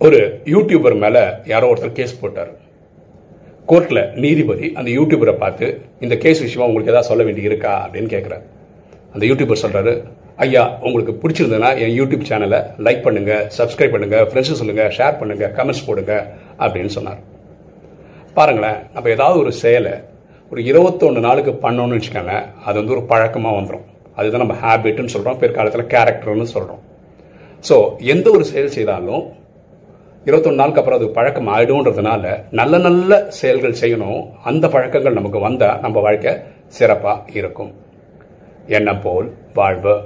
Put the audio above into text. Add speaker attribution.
Speaker 1: ஒரு யூடியூபர் மேல யாரோ ஒருத்தர் கேஸ் போட்டார். கோர்ட்ல நீதிபதி அந்த யூடியூபரை பார்த்து இந்த கேஸ் விஷயமா உங்களுக்கு ஏதாவது சொல்ல வேண்டி இருக்கா? அப்படின்னு கேட்குறாரு அந்த யூடியூபர் சொல்றாரு ஐயா உங்களுக்கு பிடிச்சிருந்ததுன்னா என் யூடியூப் சேனலை லைக் பண்ணுங்க சப்ஸ்கிரைப் பண்ணுங்க ஃப்ரெண்ட்ஸ் சொல்லுங்க ஷேர் பண்ணுங்க கமெண்ட்ஸ் போடுங்க அப்படின்னு சொன்னார். பாருங்களேன் நம்ம ஏதாவது ஒரு செயலை ஒரு இருபத்தொன்று நாளுக்கு பண்ணோம்னு வச்சுக்கோங்க அது வந்து ஒரு பழக்கமாக வந்துடும் அதுதான் நம்ம ஹேபிட்னு சொல்கிறோம் பிற்காலத்தில் கேரக்டர்னு சொல்கிறோம் ஸோ எந்த ஒரு செயல் செய்தாலும் இருபத்தொன்று நாளுக்கு அப்புறம் அது பழக்கம் ஆயிடும்ன்றதுனால நல்ல நல்ல செயல்கள் செய்யணும். அந்த பழக்கங்கள் நமக்கு வந்தால் நம்ம வாழ்க்கை சிறப்பாக இருக்கும். என்ன போல் வாழ்வு?